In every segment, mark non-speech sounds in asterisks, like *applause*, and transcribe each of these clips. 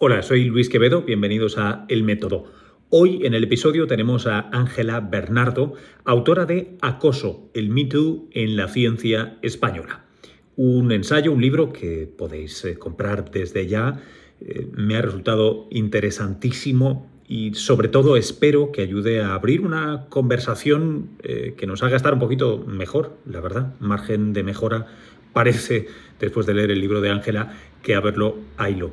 Hola, soy Luis Quevedo, bienvenidos a El Método. Hoy en el episodio tenemos a Ángela Bernardo, autora de Acoso, el Me Too en la ciencia española. Un ensayo, un libro que podéis eh, comprar desde ya. Eh, me ha resultado interesantísimo y sobre todo espero que ayude a abrir una conversación eh, que nos haga estar un poquito mejor, la verdad. Margen de mejora parece, después de leer el libro de Ángela, que haberlo haylo.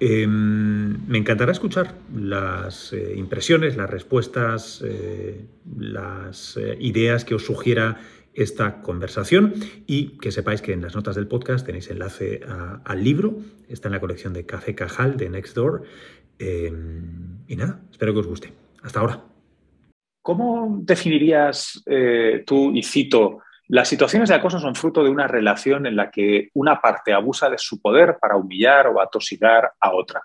Em, me encantará escuchar las eh, impresiones, las respuestas, eh, las eh, ideas que os sugiera esta conversación y que sepáis que en las notas del podcast tenéis enlace al libro, está en la colección de Café Cajal de Nextdoor. Em, y nada, espero que os guste. Hasta ahora. ¿Cómo definirías tú, y cito, las situaciones de acoso son fruto de una relación en la que una parte abusa de su poder para humillar o atosigar a otra.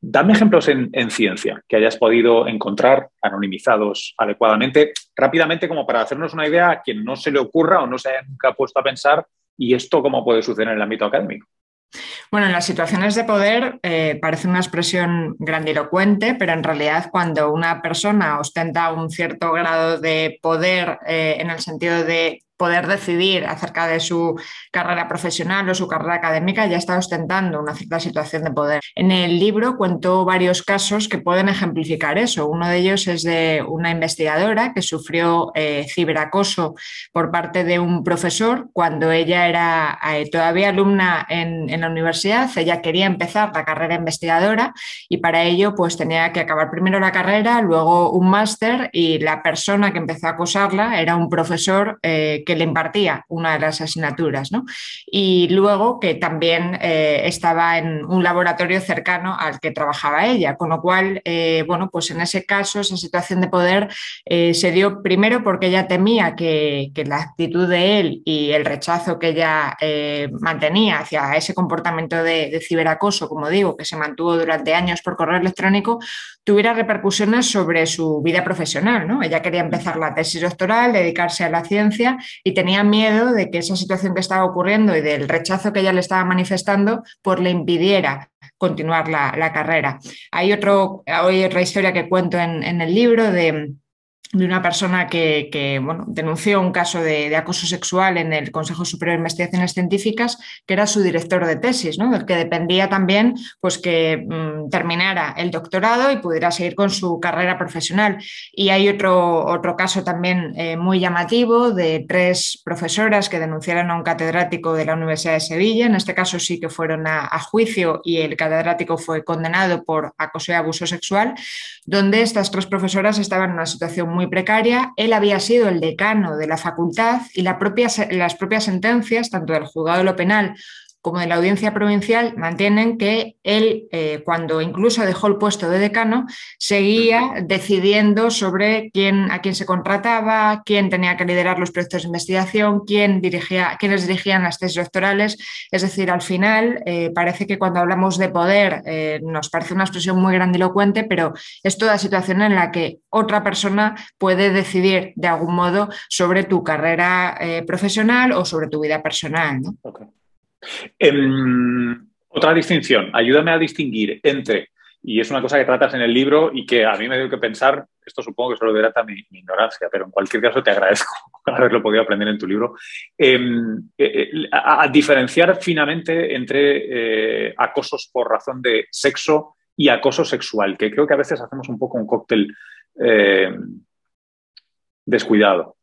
dame ejemplos en, ciencia que hayas podido encontrar anonimizados adecuadamente, rápidamente, como para hacernos una idea a quien no se le ocurra o no se haya nunca puesto a pensar y esto cómo puede suceder en el ámbito académico. Bueno, en las situaciones de poder eh, parece una expresión grandilocuente, pero en realidad cuando una persona ostenta un cierto grado de poder eh, en el sentido de poder decidir acerca de su carrera profesional o su carrera académica, ya está ostentando una cierta situación de poder. En el libro cuento varios casos que pueden ejemplificar eso. Uno de ellos es de una investigadora que sufrió eh, ciberacoso por parte de un profesor cuando ella era eh, todavía alumna en, en, la universidad. Ella quería empezar la carrera investigadora y para ello pues tenía que acabar primero la carrera, luego un máster y la persona que empezó a acosarla era un profesor eh, que le impartía una de las asignaturas, ¿no? Y luego que también eh, estaba en un laboratorio cercano al que trabajaba ella, con lo cual, eh, bueno, pues en ese caso, esa situación de poder eh, se dio primero porque ella temía que, la actitud de él y el rechazo que ella mantenía hacia ese comportamiento de, de ciberacoso, como digo, que se mantuvo durante años por correo electrónico, tuviera repercusiones sobre su vida profesional, ¿no? Ella quería empezar la tesis doctoral, dedicarse a la ciencia y tenía miedo de que esa situación que estaba ocurriendo y del rechazo que ella le estaba manifestando, pues le impidiera continuar la, carrera. Hay, otro, hay otra historia que cuento en el libro de de una persona que, bueno, denunció un caso de, acoso sexual en el Consejo Superior de Investigaciones Científicas, que era su director de tesis, ¿no? del que dependía también pues, que mm, terminara el doctorado y pudiera seguir con su carrera profesional. Y hay otro, otro caso también eh, muy llamativo de tres profesoras que denunciaron a un catedrático de la Universidad de Sevilla. En este caso sí que fueron a, a juicio y el catedrático fue condenado por acoso y abuso sexual, donde estas tres profesoras estaban en una situación muy muy precaria. Él había sido el decano de la facultad y la propia, las propias sentencias, tanto del juzgado de lo penal como de la audiencia provincial mantienen que él, eh, cuando incluso dejó el puesto de decano, seguía decidiendo sobre quién, a quién se contrataba, quién tenía que liderar los proyectos de investigación, quién dirigía, quiénes dirigían las tesis doctorales. Es decir, al final eh, parece que cuando hablamos de poder eh, nos parece una expresión muy grandilocuente, pero es toda situación en la que otra persona puede decidir de algún modo sobre tu carrera profesional o sobre tu vida personal. ¿no? Em, otra distinción, ayúdame a distinguir entre, y es una cosa que tratas en el libro y que a mí me dio que pensar, esto supongo que solo delata mi, mi ignorancia, pero en cualquier caso te agradezco *laughs* haberlo podido aprender en tu libro, em, eh, eh, a, diferenciar finamente entre eh, acosos por razón de sexo y acoso sexual, que creo que a veces hacemos un poco un cóctel descuidado.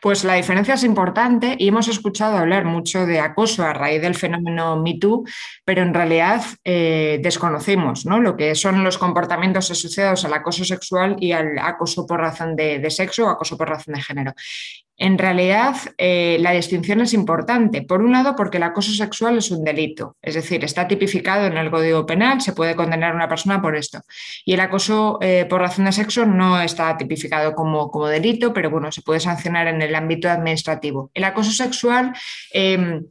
Pues la diferencia es importante y hemos escuchado hablar mucho de acoso a raíz del fenómeno MeToo, pero en realidad eh, desconocemos ¿no? lo que son los comportamientos asociados al acoso sexual y al acoso por razón de, de sexo o acoso por razón de género. En realidad, eh, la distinción es importante. Por un lado, porque el acoso sexual es un delito, es decir, está tipificado en el Código Penal, se puede condenar a una persona por esto. Y el acoso eh, por razón de sexo no está tipificado como, como, delito, pero bueno, se puede sancionar en el ámbito administrativo. El acoso sexual. Em,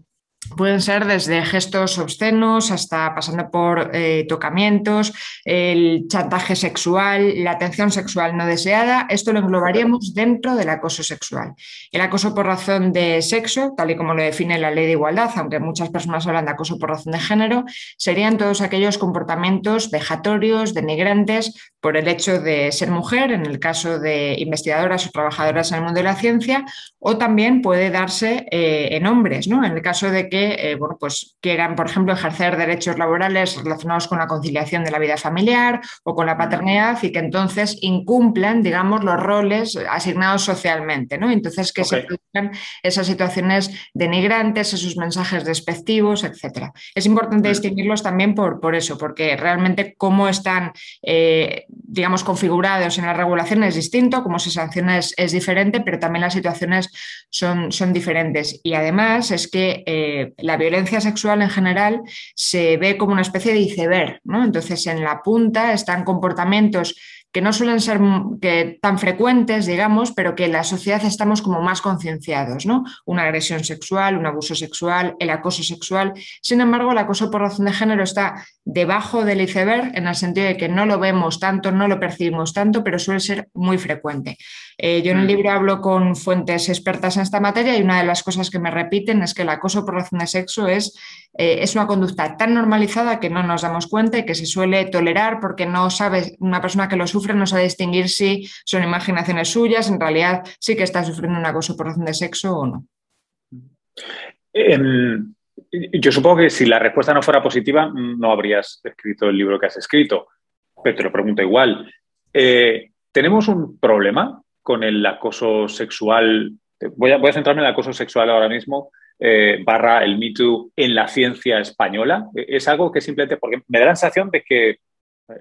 Pueden ser desde gestos obscenos hasta pasando por eh, tocamientos, el chantaje sexual, la atención sexual no deseada. Esto lo englobaríamos dentro del acoso sexual. El acoso por razón de sexo, tal y como lo define la ley de igualdad, aunque muchas personas hablan de acoso por razón de género, serían todos aquellos comportamientos vejatorios, denigrantes, por el hecho de ser mujer, en el caso de investigadoras o trabajadoras en el mundo de la ciencia, o también puede darse eh, en hombres, ¿no? En el caso de que eh, bueno, pues quieran, por ejemplo, ejercer derechos laborales relacionados con la conciliación de la vida familiar o con la paternidad y que entonces incumplan, digamos, los roles asignados socialmente, ¿no? Entonces que se produzcan esas situaciones denigrantes, esos mensajes despectivos, etcétera. Es importante mm. distinguirlos también por, por eso, porque realmente cómo están, eh, digamos, configurados en la regulación es distinto, cómo se sanciona es, diferente, pero también las situaciones son, son diferentes. Y además es que eh, la violencia sexual en general se ve como una especie de iceberg, ¿no? Entonces, en la punta están comportamientos que no suelen ser que, tan frecuentes, digamos, pero que en la sociedad estamos como más concienciados, ¿no? Una agresión sexual, un abuso sexual, el acoso sexual. Sin embargo, el acoso por razón de género está debajo del iceberg en el sentido de que no lo vemos tanto, no lo percibimos tanto, pero suele ser muy frecuente. Eh, yo en el mm. libro hablo con fuentes expertas en esta materia y una de las cosas que me repiten es que el acoso por razón de sexo es, eh, es una conducta tan normalizada que no nos damos cuenta y que se suele tolerar porque no sabe, una persona que lo sufre no sabe distinguir si son imaginaciones suyas, en realidad sí que está sufriendo un acoso por razón de sexo o no. Em, yo supongo que si la respuesta no fuera positiva, no habrías escrito el libro que has escrito, pero te lo pregunto igual. Eh, ¿Tenemos un problema con el acoso sexual. Voy a centrarme en el acoso sexual ahora mismo, eh, barra el Me Too en la ciencia española. Es algo que simplemente, porque me da la sensación de que eh,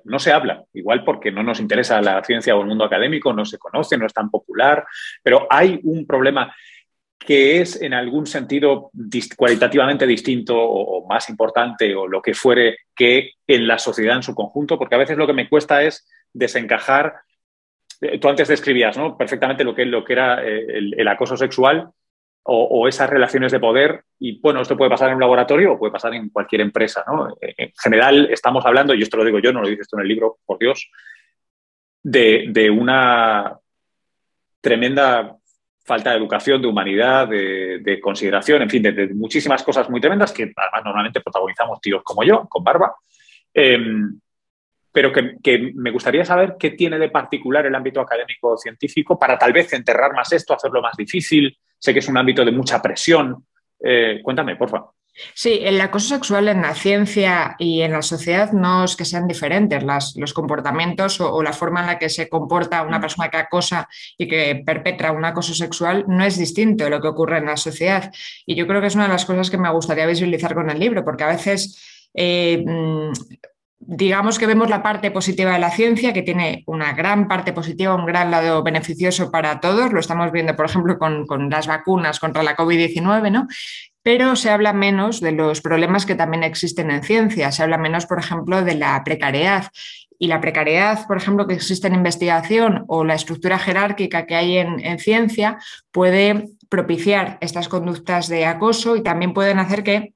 no se habla, igual porque no nos interesa la ciencia o el mundo académico, no se conoce, no es tan popular, pero hay un problema que es en algún sentido cualitativamente distinto o, más importante o lo que fuere que en la sociedad en su conjunto, porque a veces lo que me cuesta es desencajar eh, tú antes describías ¿no? perfectamente lo que, lo que era el, acoso sexual o, esas relaciones de poder. Y bueno, esto puede pasar en un laboratorio o puede pasar en cualquier empresa. ¿no? En general, estamos hablando, y esto lo digo yo, no lo dices tú en el libro, por Dios, de, una tremenda falta de educación, de humanidad, de, consideración, en fin, de, muchísimas cosas muy tremendas que además normalmente protagonizamos tíos como yo, con barba. Em, pero que, me gustaría saber qué tiene de particular el ámbito académico científico para tal vez enterrar más esto, hacerlo más difícil. Sé que es un ámbito de mucha presión. Eh, cuéntame, por favor. Sí, el acoso sexual en la ciencia y en la sociedad no es que sean diferentes. los comportamientos o, la forma en la que se comporta una persona que acosa y que perpetra un acoso sexual no es distinto de lo que ocurre en la sociedad. Y yo creo que es una de las cosas que me gustaría visualizar con el libro, porque a veces eh, mm, digamos que vemos la parte positiva de la ciencia, que tiene una gran parte positiva, un gran lado beneficioso para todos. Lo estamos viendo, por ejemplo, con, las vacunas contra la COVID-19, ¿no? Pero se habla menos de los problemas que también existen en ciencia. Se habla menos, por ejemplo, de la precariedad. Y la precariedad, por ejemplo, que existe en investigación o la estructura jerárquica que hay en, en ciencia puede propiciar estas conductas de acoso y también pueden hacer que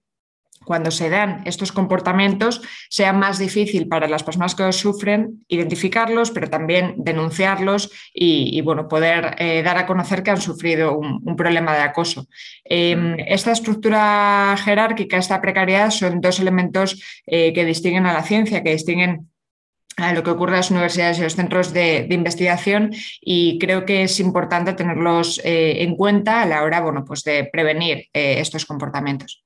cuando se dan estos comportamientos sea más difícil para las personas que los sufren identificarlos, pero también denunciarlos y, bueno, poder eh, dar a conocer que han sufrido un, problema de acoso. Em, esta estructura jerárquica, esta precariedad, son dos elementos eh, que distinguen a la ciencia, que distinguen a lo que ocurre en las universidades y los centros de, investigación y creo que es importante tenerlos eh, en cuenta a la hora bueno, pues de prevenir estos comportamientos.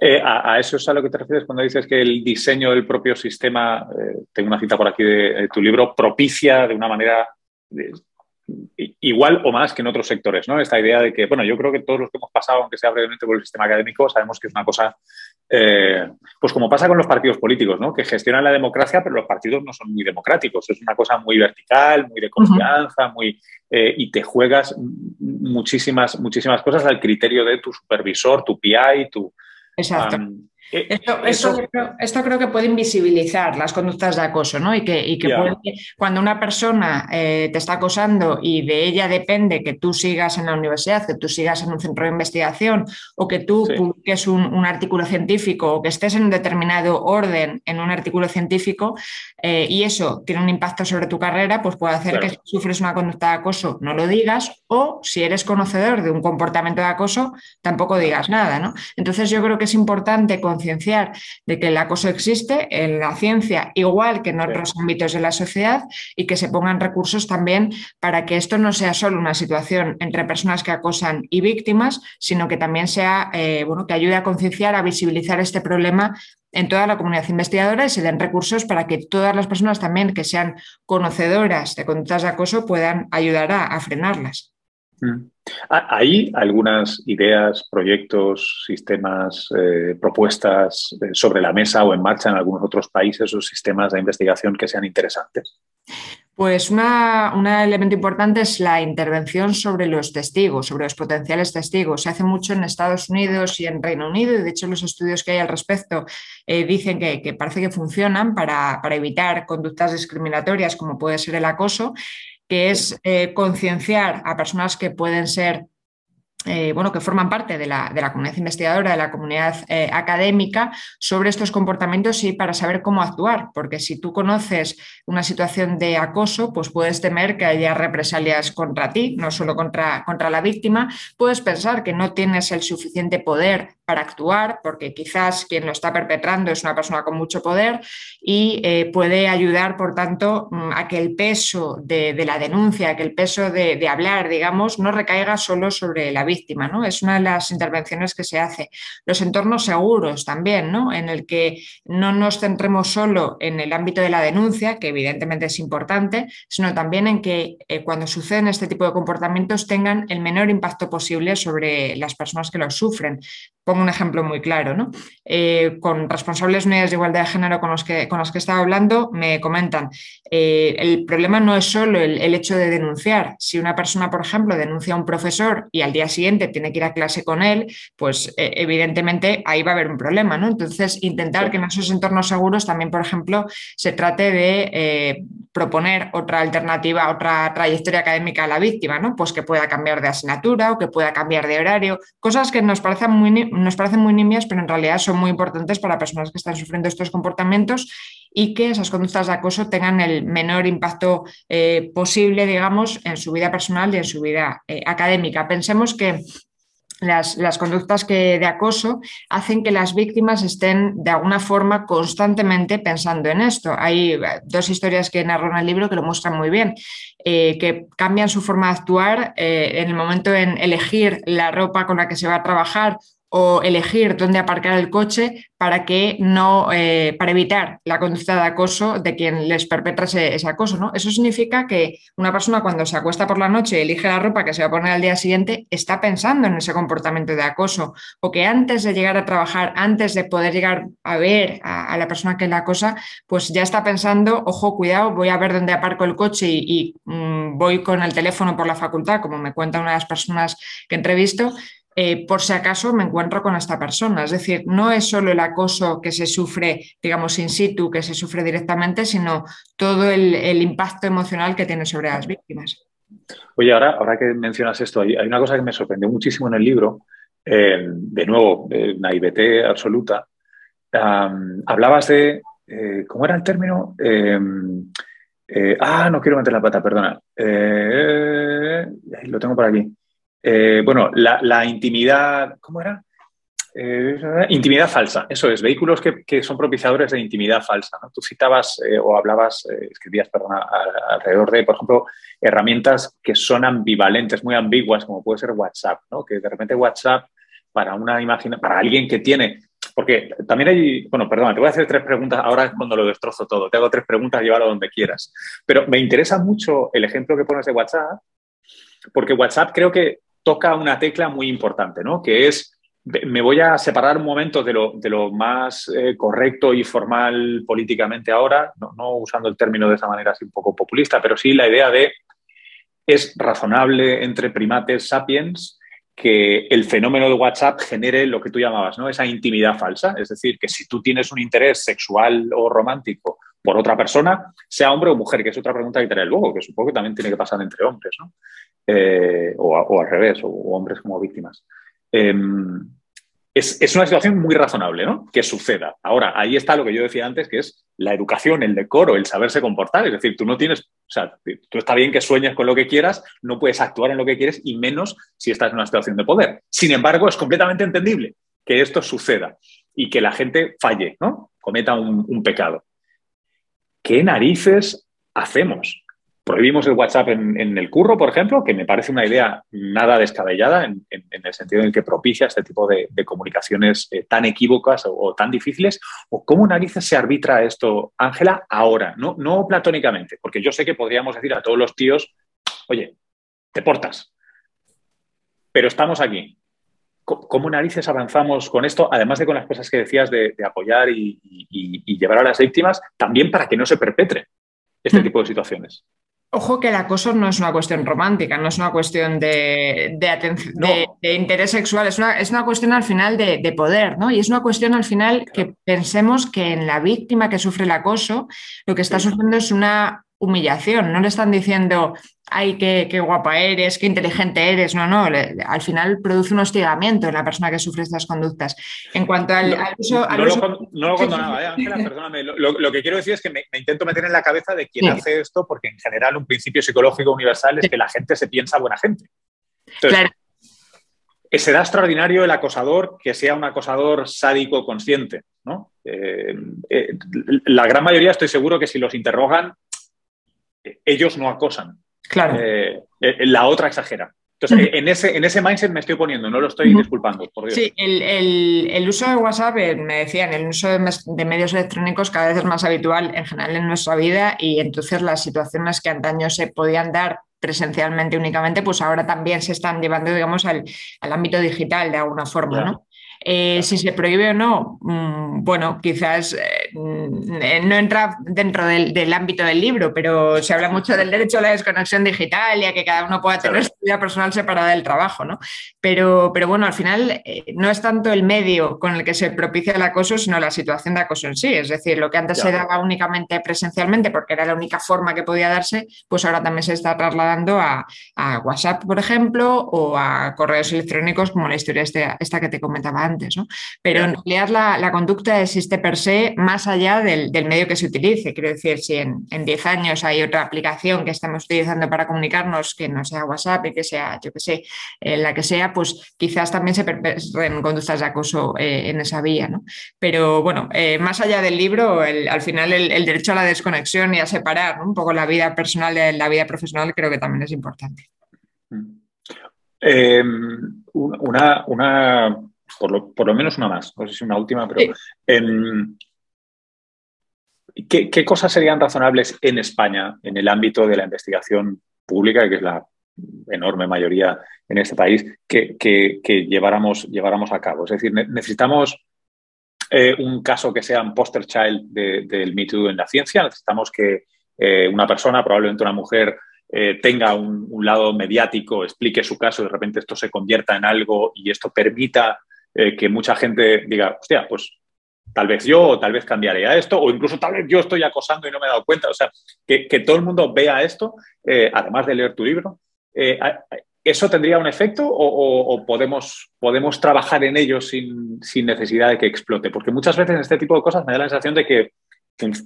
Eh, a, eso es a lo que te refieres cuando dices que el diseño del propio sistema, eh, tengo una cita por aquí de, tu libro, propicia de una manera igual o más que en otros sectores, ¿no? Esta idea de que, bueno, yo creo que todos los que hemos pasado, aunque sea brevemente por el sistema académico, sabemos que es una cosa, eh, pues como pasa con los partidos políticos, ¿no? Que gestionan la democracia, pero los partidos no son muy democráticos. Es una cosa muy vertical, muy de confianza, muy y te juegas muchísimas, muchísimas cosas al criterio de tu supervisor, tu PI, tu Exacto. Eh, esto, creo, que puede invisibilizar las conductas de acoso, ¿no? Y que, cuando una persona eh, te está acosando y de ella depende que tú sigas en la universidad, que tú sigas en un centro de investigación o que tú publiques un, artículo científico o que estés en un determinado orden en un artículo científico eh, y eso tiene un impacto sobre tu carrera, pues puede hacer que si sufres una conducta de acoso no lo digas o si eres conocedor de un comportamiento de acoso tampoco digas nada, ¿no? Entonces yo creo que es importante con concienciar de que el acoso existe en la ciencia igual que en otros ámbitos de la sociedad y que se pongan recursos también para que esto no sea solo una situación entre personas que acosan y víctimas, sino que también sea, eh, bueno, que ayude a concienciar, a visibilizar este problema en toda la comunidad investigadora y se den recursos para que todas las personas también que sean conocedoras de conductas de acoso puedan ayudar a frenarlas. Mm. ¿Hay algunas ideas, proyectos, sistemas, eh, propuestas eh, sobre la mesa o en marcha en algunos otros países o sistemas de investigación que sean interesantes? Pues un elemento importante es la intervención sobre los testigos, sobre los potenciales testigos. Se hace mucho en Estados Unidos y en Reino Unido y de hecho los estudios que hay al respecto eh, dicen que, parece que funcionan para evitar conductas discriminatorias como puede ser el acoso que es eh, concienciar a personas que pueden ser eh, bueno, que forman parte de la, comunidad investigadora, de la comunidad eh, académica, sobre estos comportamientos y para saber cómo actuar, porque si tú conoces una situación de acoso, pues puedes temer que haya represalias contra ti, no solo contra, contra la víctima, puedes pensar que no tienes el suficiente poder para actuar, porque quizás quien lo está perpetrando es una persona con mucho poder y eh, puede ayudar, por tanto, mm, a que el peso de, la denuncia, que el peso de, de hablar, digamos, no recaiga solo sobre la víctima, ¿no? Es una de las intervenciones que se hace. Los entornos seguros también, ¿no? En el que no nos centremos solo en el ámbito de la denuncia, que evidentemente es importante, sino también en que eh, cuando suceden este tipo de comportamientos tengan el menor impacto posible sobre las personas que los sufren. Un ejemplo muy claro, ¿no? Eh, con responsables unidades de igualdad de género con los que, con los que estaba hablando, me comentan, eh, el problema no es solo el, el hecho de denunciar. Si una persona, por ejemplo, denuncia a un profesor y al día siguiente tiene que ir a clase con él, pues eh, evidentemente ahí va a haber un problema, ¿no? Entonces, intentar que en esos entornos seguros también, por ejemplo, se trate de eh, proponer otra alternativa, otra trayectoria académica a la víctima, ¿no? Pues que pueda cambiar de asignatura o que pueda cambiar de horario, cosas que nos parecen muy, nos parecen muy nimias, pero en realidad son muy importantes para personas que están sufriendo estos comportamientos y que esas conductas de acoso tengan el menor impacto eh, posible, digamos, en su vida personal y en su vida eh, académica. Pensemos que las, conductas que, de acoso hacen que las víctimas estén de alguna forma constantemente pensando en esto. Hay eh, dos historias que narro en el libro que lo muestran muy bien, que cambian su forma de actuar en el momento en elegir la ropa con la que se va a trabajar o elegir dónde aparcar el coche para que no, eh, para evitar la conducta de acoso de quien les perpetra ese, acoso. ¿no? Eso significa que una persona cuando se acuesta por la noche y elige la ropa que se va a poner al día siguiente, está pensando en ese comportamiento de acoso. O que antes de llegar a trabajar, antes de poder llegar a ver a, la persona que la acosa, pues ya está pensando, ojo, cuidado, voy a ver dónde aparco el coche y, mm, voy con el teléfono por la facultad, como me cuenta una de las personas que entrevisto, eh, por si acaso me encuentro con esta persona. Es decir, no es solo el acoso que se sufre, digamos, in situ, que se sufre directamente, sino todo el, impacto emocional que tiene sobre las víctimas. Oye, ahora, ahora que mencionas esto, hay, una cosa que me sorprendió muchísimo en el libro, eh, de nuevo, una IBT absoluta. hablabas de, eh, ¿cómo era el término? ah, no quiero meter la pata, perdona. lo tengo por aquí. Eh, bueno, la, intimidad, ¿cómo era? Eh, intimidad falsa, eso es, vehículos que, son propiciadores de intimidad falsa. Tú citabas eh, o hablabas, escribías, perdón, alrededor de, por ejemplo, herramientas que son ambivalentes, muy ambiguas, como puede ser WhatsApp, ¿no? que de repente WhatsApp para una imagina, para alguien que tiene, porque también hay, bueno, perdón, te voy a hacer tres preguntas, ahora cuando lo destrozo todo, te hago tres preguntas, llévalo donde quieras, pero me interesa mucho el ejemplo que pones de WhatsApp, porque WhatsApp creo que toca una tecla muy importante, ¿no? Que es, me voy a separar un momento de lo, más eh, correcto y formal políticamente ahora, no, usando el término de esa manera así un poco populista, pero sí la idea de es razonable entre primates sapiens que el fenómeno de WhatsApp genere lo que tú llamabas, ¿no? Esa intimidad falsa. Es decir, que si tú tienes un interés sexual o romántico por otra persona, sea hombre o mujer, que es otra pregunta que trae luego, que supongo que también tiene que pasar entre hombres, ¿no? Eh, o, al revés, o, hombres como víctimas. Em, es, una situación muy razonable, ¿no? Que suceda. Ahora, ahí está lo que yo decía antes, que es la educación, el decoro, el saberse comportar. Es decir, tú no tienes, o sea, tú está bien que sueñes con lo que quieras, no puedes actuar en lo que quieres y menos si estás en una situación de poder. Sin embargo, es completamente entendible que esto suceda y que la gente falle, ¿no? Cometa un pecado. ¿Qué narices hacemos? prohibimos el WhatsApp en, el curro, por ejemplo, que me parece una idea nada descabellada en, el sentido en el que propicia este tipo de, comunicaciones eh, tan equívocas o, tan difíciles. ¿O cómo narices se arbitra esto, Ángela, ahora? No, no platónicamente, porque yo sé que podríamos decir a todos los tíos, oye, te portas. Pero estamos aquí. ¿Cómo narices avanzamos con esto? Además de con las cosas que decías de, apoyar y, llevar a las víctimas, también para que no se perpetre este mm. tipo de situaciones. Ojo que el acoso no es una cuestión romántica, no es una cuestión de, de, interés sexual, es una, es una cuestión al final de, poder, ¿no? Y es una cuestión al final que pensemos que en la víctima que sufre el acoso lo que está sufriendo es una humillación, no le están diciendo ay, qué, guapa eres, qué inteligente eres. No, no, al final produce un hostigamiento en la persona que sufre estas conductas. En cuanto al, uso. no, lo, condonaba, ¿eh, Ángela, perdóname. Lo, que quiero decir es que me, intento meter en la cabeza de quien hace esto, porque en general un principio psicológico universal es que la gente se piensa buena gente. claro. Será extraordinario el acosador que sea un acosador sádico consciente. ¿no? Eh, eh, la gran mayoría estoy seguro que si los interrogan, ellos no acosan. Claro. Eh, eh, la otra exagera. Entonces, en, ese, en ese mindset me estoy poniendo, no lo estoy disculpando, por Dios. Sí, el, uso de WhatsApp, eh, me decían, el uso de, medios electrónicos cada vez es más habitual en general en nuestra vida y entonces las situaciones que antaño se podían dar presencialmente únicamente, pues ahora también se están llevando, digamos, al, ámbito digital de alguna forma, ¿no? Eh, si se prohíbe o no, mm, bueno, quizás eh, no entra dentro del, ámbito del libro, pero se habla mucho del derecho a la desconexión digital y a que cada uno pueda tener su vida personal separada del trabajo, ¿no? Pero, pero bueno, al final eh, no es tanto el medio con el que se propicia el acoso, sino la situación de acoso en sí. Es decir, lo que antes se daba únicamente presencialmente porque era la única forma que podía darse, pues ahora también se está trasladando a, WhatsApp, por ejemplo, o a correos electrónicos como la historia este, esta que te comentaba antes, ¿no? Pero en realidad la, conducta existe per se más allá del, medio que se utilice. Quiero decir, si en, 10 años hay otra aplicación que estamos utilizando para comunicarnos que no sea WhatsApp y que sea, yo que sé, la que sea, pues quizás también se perpetren conductas de acoso eh, en esa vía, ¿no? Pero bueno, eh, más allá del libro, al final el, derecho a la desconexión y a separar un poco la vida personal de la vida profesional creo que también es importante. Mm. Una, una por lo, menos una más, no sé si una última, pero em, ¿qué, cosas serían razonables en España en el ámbito de la investigación pública, que es la enorme mayoría en este país, que, lleváramos, lleváramos a cabo? Es decir, necesitamos eh, un caso que sea un poster child del Me Too en la ciencia, necesitamos que eh, una persona, probablemente una mujer, eh, tenga un, un, lado mediático, explique su caso y de repente esto se convierta en algo y esto permita eh, que mucha gente diga, hostia, pues tal vez yo, o tal vez cambiaré a esto, o incluso tal vez yo estoy acosando y no me he dado cuenta. O sea, que, todo el mundo vea esto, eh, además de leer tu libro. Eh, ¿Eso tendría un efecto o, podemos, podemos trabajar en ello sin, necesidad de que explote? Porque muchas veces en este tipo de cosas me da la sensación de que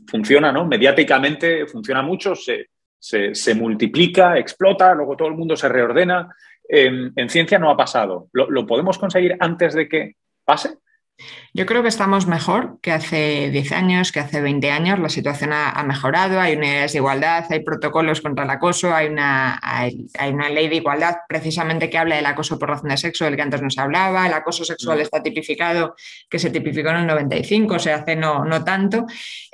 funciona, ¿no? Mediáticamente funciona mucho, se, se, multiplica, explota, luego todo el mundo se reordena en, ciencia no ha pasado. ¿Lo, podemos conseguir antes de que pase? Yo creo que estamos mejor que hace 10 años, que hace 20 años. La situación ha, mejorado, hay unidades de igualdad, hay protocolos contra el acoso, hay una, hay, una, ley de igualdad precisamente que habla del acoso por razón de sexo, del que antes nos hablaba. El acoso sexual mm. está tipificado, que se tipificó en el 95, se hace no, no tanto.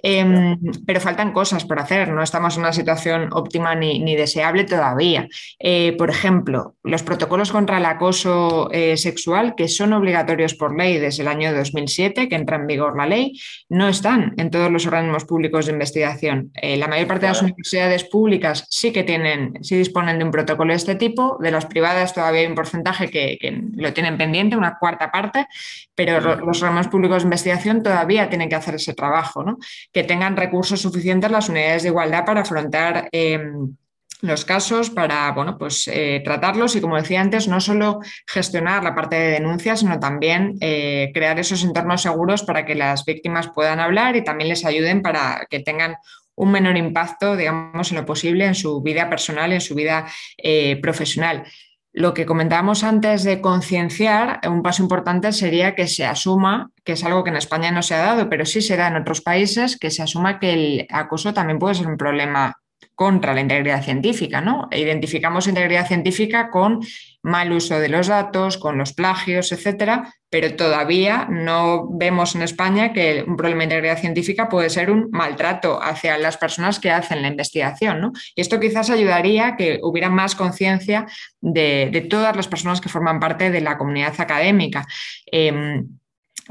Em, pero faltan cosas por hacer, no estamos en una situación óptima ni, deseable todavía. Eh, por ejemplo, los protocolos contra el acoso eh, sexual, que son obligatorios por ley desde el año 2000 2007, que entra en vigor la ley, no están en todos los organismos públicos de investigación. Eh, la mayor parte de las universidades públicas sí que tienen, sí disponen de un protocolo de este tipo, de las privadas todavía hay un porcentaje que, lo tienen pendiente, una cuarta parte, pero los organismos públicos de investigación todavía tienen que hacer ese trabajo, ¿no? que tengan recursos suficientes las unidades de igualdad para afrontar... Em, los casos para bueno, pues, eh, tratarlos y, como decía antes, no solo gestionar la parte de denuncias, sino también eh, crear esos entornos seguros para que las víctimas puedan hablar y también les ayuden para que tengan un menor impacto, digamos, en lo posible en su vida personal, en su vida eh, profesional. Lo que comentábamos antes de concienciar, un paso importante sería que se asuma, que es algo que en España no se ha dado, pero sí se da en otros países, que se asuma que el acoso también puede ser un problema contra la integridad científica, ¿no? Identificamos integridad científica con mal uso de los datos, con los plagios, etcétera, pero todavía no vemos en España que un problema de integridad científica puede ser un maltrato hacia las personas que hacen la investigación, ¿no? Y esto quizás ayudaría a que hubiera más conciencia de, todas las personas que forman parte de la comunidad académica. Em,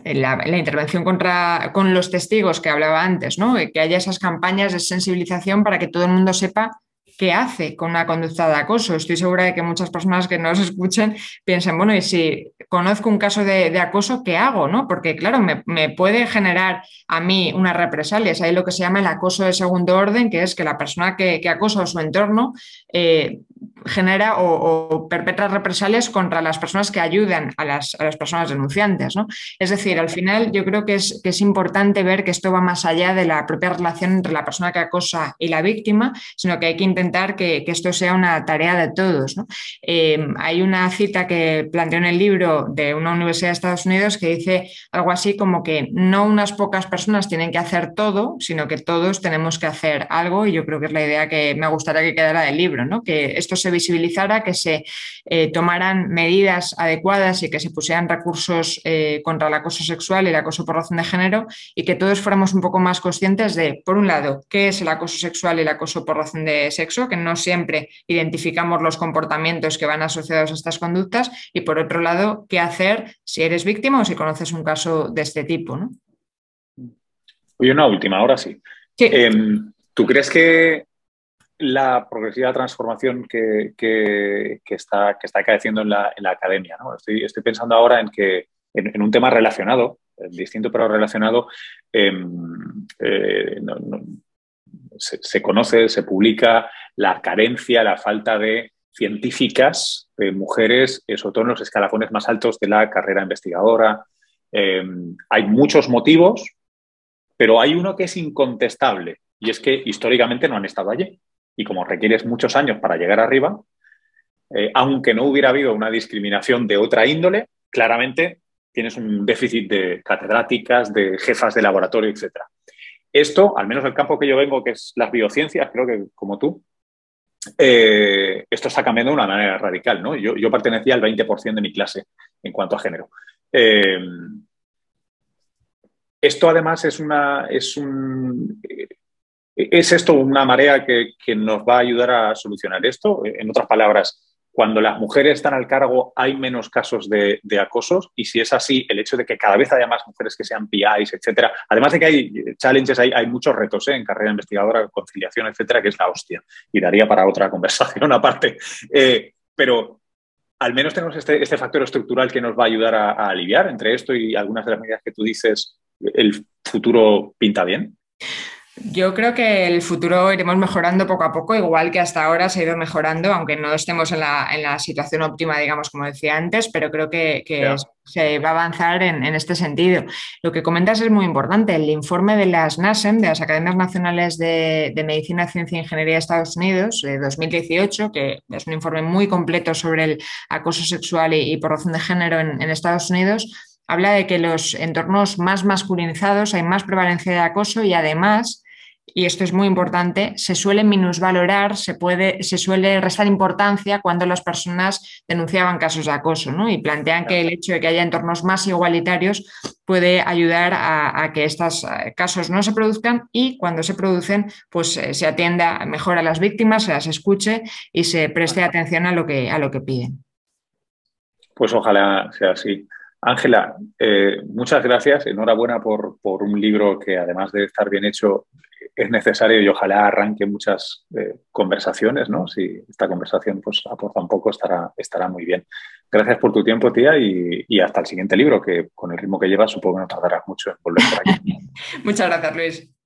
la, intervención contra, con los testigos que hablaba antes, ¿no? que haya esas campañas de sensibilización para que todo el mundo sepa qué hace con una conducta de acoso. Estoy segura de que muchas personas que nos escuchen piensan, bueno, y si conozco un caso de, acoso, ¿qué hago? ¿no? Porque, claro, me, puede generar a mí unas represalias. Hay lo que se llama el acoso de segundo orden, que es que la persona que, acosa a su entorno eh, genera o, perpetra represalias contra las personas que ayudan a las, personas denunciantes. ¿no? Es decir, al final yo creo que es, que es, importante ver que esto va más allá de la propia relación entre la persona que acosa y la víctima, sino que hay que intentar que, esto sea una tarea de todos. Em, hay una cita que planteó en el libro de una universidad de Estados Unidos que dice algo así como que no unas pocas personas tienen que hacer todo, sino que todos tenemos que hacer algo y yo creo que es la idea que me gustaría que quedara del libro, que esto se visibilizara, que se eh, tomaran medidas adecuadas y que se pusieran recursos eh, contra el acoso sexual y el acoso por razón de género y que todos fuéramos un poco más conscientes de, por un lado, qué es el acoso sexual y el acoso por razón de sexo, que no siempre identificamos los comportamientos que van asociados a estas conductas y, por otro lado, qué hacer si eres víctima o si conoces un caso de este tipo. ¿no? Y una última, ahora sí. Em, ¿Tú crees que la progresiva transformación que, está, que está acaeciendo en la, academia. Estoy, pensando ahora en que en, un tema relacionado, eh, distinto pero relacionado, em, eh, se, conoce, se publica la carencia, la falta de científicas, de mujeres, sobre todo en los escalafones más altos de la carrera investigadora. Em, hay muchos motivos, pero hay uno que es incontestable y es que históricamente no han estado allí y como requieres muchos años para llegar arriba, eh, aunque no hubiera habido una discriminación de otra índole, claramente tienes un déficit de catedráticas, de jefas de laboratorio, etc. Esto, al menos el campo que yo vengo, que es las biociencias, creo que como tú, eh, esto está cambiando de una manera radical. ¿no? Yo, pertenecía al 20% de mi clase en cuanto a género. Eh, esto además es, una, es un, ¿Es esto una marea que, nos va a ayudar a solucionar esto? En otras palabras, cuando las mujeres están al cargo hay menos casos de, acosos y si es así, el hecho de que cada vez haya más mujeres que sean PIs, etcétera, además de que hay challenges, hay, hay muchos retos ¿eh? en carrera investigadora, conciliación, etcétera, que es la hostia y daría para otra *laughs* conversación aparte. Eh, pero al menos tenemos este, este, factor estructural que nos va a ayudar a aliviar entre esto y algunas de las medidas que tú dices, el futuro pinta bien. Yo creo que el futuro iremos mejorando poco a poco, igual que hasta ahora se ha ido mejorando, aunque no estemos en la, situación óptima, digamos, como decía antes, pero creo que, se va a avanzar en, este sentido. Lo que comentas es muy importante. El informe de las NASEM, de las Academias Nacionales de, Medicina, Ciencia e Ingeniería de Estados Unidos, de 2018, que es un informe muy completo sobre el acoso sexual y, por razón de género en Estados Unidos, habla de que los entornos más masculinizados hay más prevalencia de acoso y además y esto es muy importante, se suele minusvalorar, se, puede, se suele restar importancia cuando las personas denunciaban casos de acoso ¿no? y plantean que el hecho de que haya entornos más igualitarios puede ayudar a, que estos eh, casos no se produzcan y cuando se producen pues eh, se atienda mejor a las víctimas, se las escuche y se preste atención a lo que, a lo que piden. Pues ojalá sea así. Ángela, eh, muchas gracias. Enhorabuena por, por, un libro que, además de estar bien hecho, es necesario y ojalá arranque muchas eh, conversaciones, ¿no? Si esta conversación pues, aporta un poco, estará, estará muy bien. Gracias por tu tiempo, tía, y, y, hasta el siguiente libro, que con el ritmo que llevas supongo que no tardarás mucho en volver por aquí. *laughs* muchas gracias, Luis.